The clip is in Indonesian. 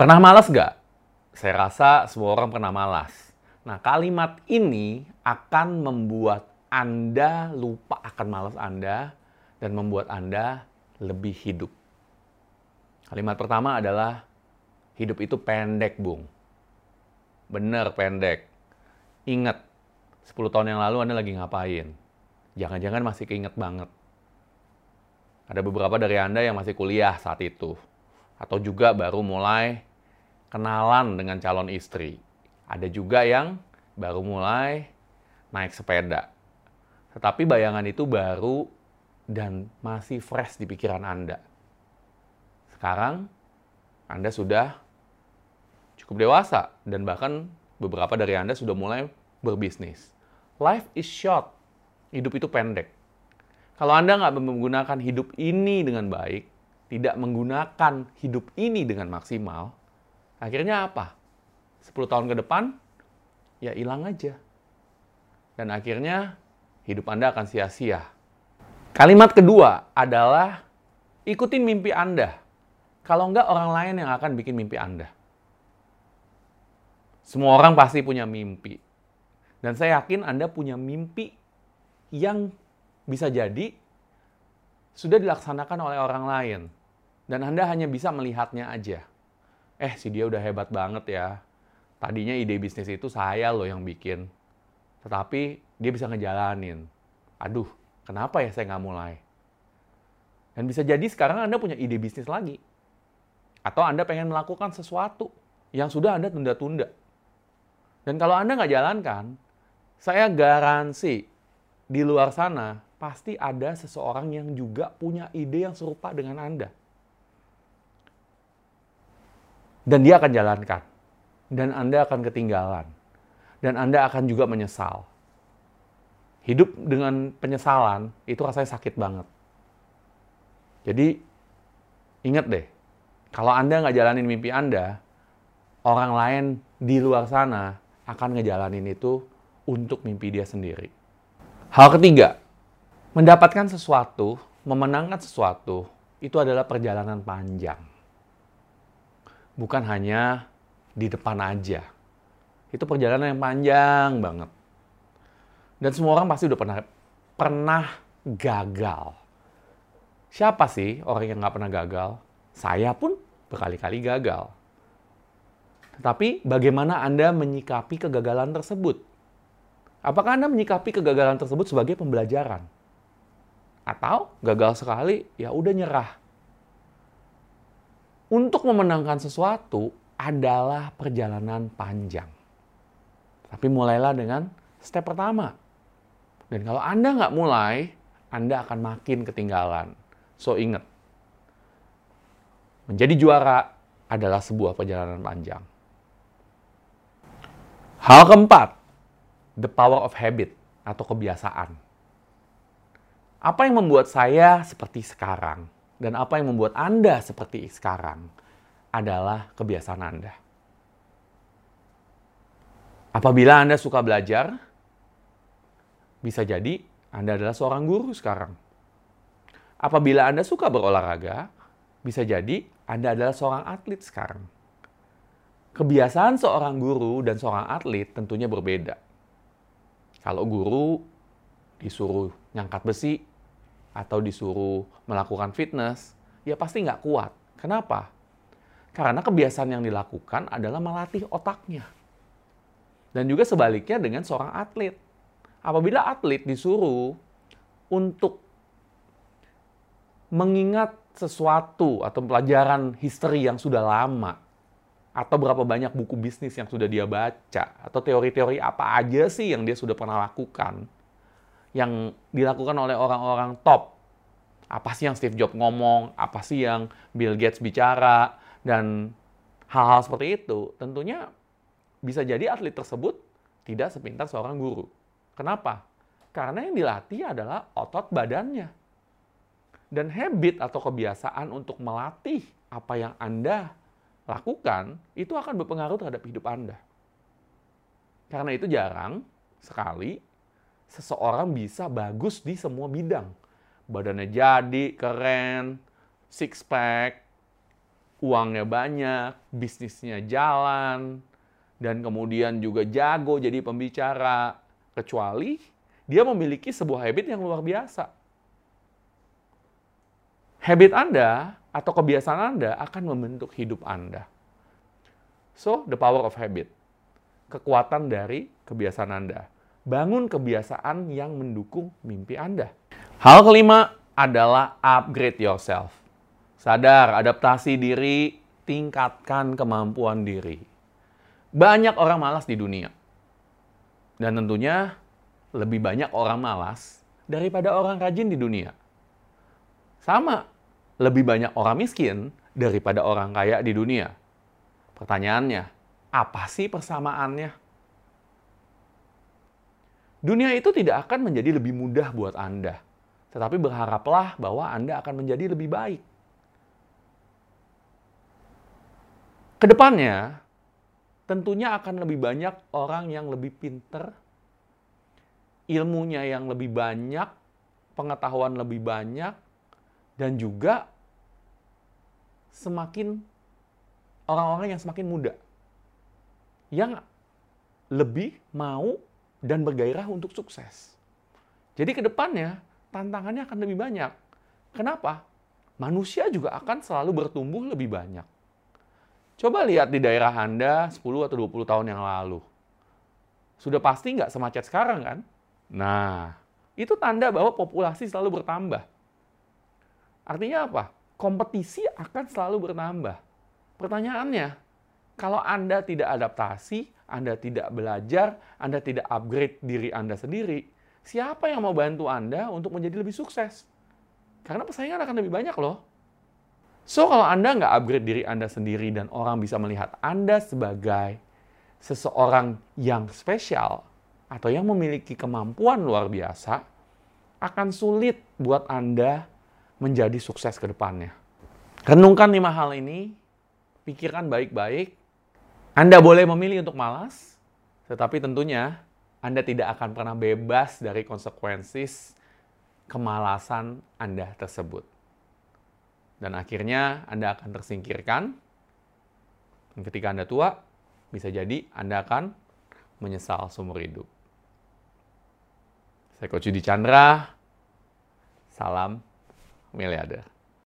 Pernah malas nggak? Saya rasa semua orang pernah malas. Nah, kalimat ini akan membuat Anda lupa akan malas Anda dan membuat Anda lebih hidup. Kalimat pertama adalah hidup itu pendek, Bung. Bener pendek. Ingat, 10 tahun yang lalu Anda lagi ngapain? Jangan-jangan masih keinget banget. Ada beberapa dari Anda yang masih kuliah saat itu. Atau juga baru mulai kenalan dengan calon istri. Ada juga yang baru mulai naik sepeda. Tetapi bayangan itu baru dan masih fresh di pikiran Anda. Sekarang Anda sudah cukup dewasa dan bahkan beberapa dari Anda sudah mulai berbisnis. Life is short. Hidup itu pendek. Kalau Anda nggak menggunakan hidup ini dengan baik, tidak menggunakan hidup ini dengan maksimal, Akhirnya apa? 10 tahun ke depan, ya hilang aja. Dan akhirnya hidup Anda akan sia-sia. Kalimat kedua adalah ikutin mimpi Anda. Kalau enggak, orang lain yang akan bikin mimpi Anda. Semua orang pasti punya mimpi. Dan saya yakin Anda punya mimpi yang bisa jadi sudah dilaksanakan oleh orang lain. Dan Anda hanya bisa melihatnya aja eh si dia udah hebat banget ya. Tadinya ide bisnis itu saya loh yang bikin. Tetapi dia bisa ngejalanin. Aduh, kenapa ya saya nggak mulai? Dan bisa jadi sekarang Anda punya ide bisnis lagi. Atau Anda pengen melakukan sesuatu yang sudah Anda tunda-tunda. Dan kalau Anda nggak jalankan, saya garansi di luar sana pasti ada seseorang yang juga punya ide yang serupa dengan Anda. Dan dia akan jalankan. Dan Anda akan ketinggalan. Dan Anda akan juga menyesal. Hidup dengan penyesalan itu rasanya sakit banget. Jadi ingat deh, kalau Anda nggak jalanin mimpi Anda, orang lain di luar sana akan ngejalanin itu untuk mimpi dia sendiri. Hal ketiga, mendapatkan sesuatu, memenangkan sesuatu, itu adalah perjalanan panjang bukan hanya di depan aja. Itu perjalanan yang panjang banget. Dan semua orang pasti udah pernah pernah gagal. Siapa sih orang yang nggak pernah gagal? Saya pun berkali-kali gagal. Tetapi bagaimana Anda menyikapi kegagalan tersebut? Apakah Anda menyikapi kegagalan tersebut sebagai pembelajaran? Atau gagal sekali, ya udah nyerah untuk memenangkan sesuatu adalah perjalanan panjang. Tapi mulailah dengan step pertama. Dan kalau Anda nggak mulai, Anda akan makin ketinggalan. So ingat, menjadi juara adalah sebuah perjalanan panjang. Hal keempat, the power of habit atau kebiasaan. Apa yang membuat saya seperti sekarang? Dan apa yang membuat Anda seperti sekarang adalah kebiasaan Anda. Apabila Anda suka belajar, bisa jadi Anda adalah seorang guru sekarang. Apabila Anda suka berolahraga, bisa jadi Anda adalah seorang atlet sekarang. Kebiasaan seorang guru dan seorang atlet tentunya berbeda. Kalau guru disuruh nyangkat besi, atau disuruh melakukan fitness, ya pasti nggak kuat. Kenapa? Karena kebiasaan yang dilakukan adalah melatih otaknya. Dan juga sebaliknya dengan seorang atlet. Apabila atlet disuruh untuk mengingat sesuatu atau pelajaran history yang sudah lama, atau berapa banyak buku bisnis yang sudah dia baca, atau teori-teori apa aja sih yang dia sudah pernah lakukan, yang dilakukan oleh orang-orang top. Apa sih yang Steve Jobs ngomong, apa sih yang Bill Gates bicara, dan hal-hal seperti itu, tentunya bisa jadi atlet tersebut tidak sepintar seorang guru. Kenapa? Karena yang dilatih adalah otot badannya. Dan habit atau kebiasaan untuk melatih apa yang Anda lakukan, itu akan berpengaruh terhadap hidup Anda. Karena itu jarang sekali seseorang bisa bagus di semua bidang. Badannya jadi, keren, six pack, uangnya banyak, bisnisnya jalan, dan kemudian juga jago jadi pembicara, kecuali dia memiliki sebuah habit yang luar biasa. Habit Anda atau kebiasaan Anda akan membentuk hidup Anda. So, the power of habit. Kekuatan dari kebiasaan Anda. Bangun kebiasaan yang mendukung mimpi Anda. Hal kelima adalah upgrade yourself. Sadar, adaptasi diri, tingkatkan kemampuan diri. Banyak orang malas di dunia. Dan tentunya lebih banyak orang malas daripada orang rajin di dunia. Sama, lebih banyak orang miskin daripada orang kaya di dunia. Pertanyaannya, apa sih persamaannya? Dunia itu tidak akan menjadi lebih mudah buat Anda, tetapi berharaplah bahwa Anda akan menjadi lebih baik. Ke depannya, tentunya akan lebih banyak orang yang lebih pinter, ilmunya yang lebih banyak, pengetahuan lebih banyak, dan juga semakin orang-orang yang semakin muda. Yang lebih mau dan bergairah untuk sukses. Jadi ke depannya tantangannya akan lebih banyak. Kenapa? Manusia juga akan selalu bertumbuh lebih banyak. Coba lihat di daerah Anda 10 atau 20 tahun yang lalu. Sudah pasti nggak semacet sekarang kan? Nah, itu tanda bahwa populasi selalu bertambah. Artinya apa? Kompetisi akan selalu bertambah. Pertanyaannya, kalau Anda tidak adaptasi, Anda tidak belajar, Anda tidak upgrade diri Anda sendiri, siapa yang mau bantu Anda untuk menjadi lebih sukses? Karena persaingan akan lebih banyak loh. So, kalau Anda nggak upgrade diri Anda sendiri dan orang bisa melihat Anda sebagai seseorang yang spesial atau yang memiliki kemampuan luar biasa, akan sulit buat Anda menjadi sukses ke depannya. Renungkan lima hal ini, pikirkan baik-baik. Anda boleh memilih untuk malas, tetapi tentunya Anda tidak akan pernah bebas dari konsekuensi kemalasan Anda tersebut. Dan akhirnya Anda akan tersingkirkan. Dan ketika Anda tua, bisa jadi Anda akan menyesal seumur hidup. Saya Coach Yudi Chandra. Salam miliarder.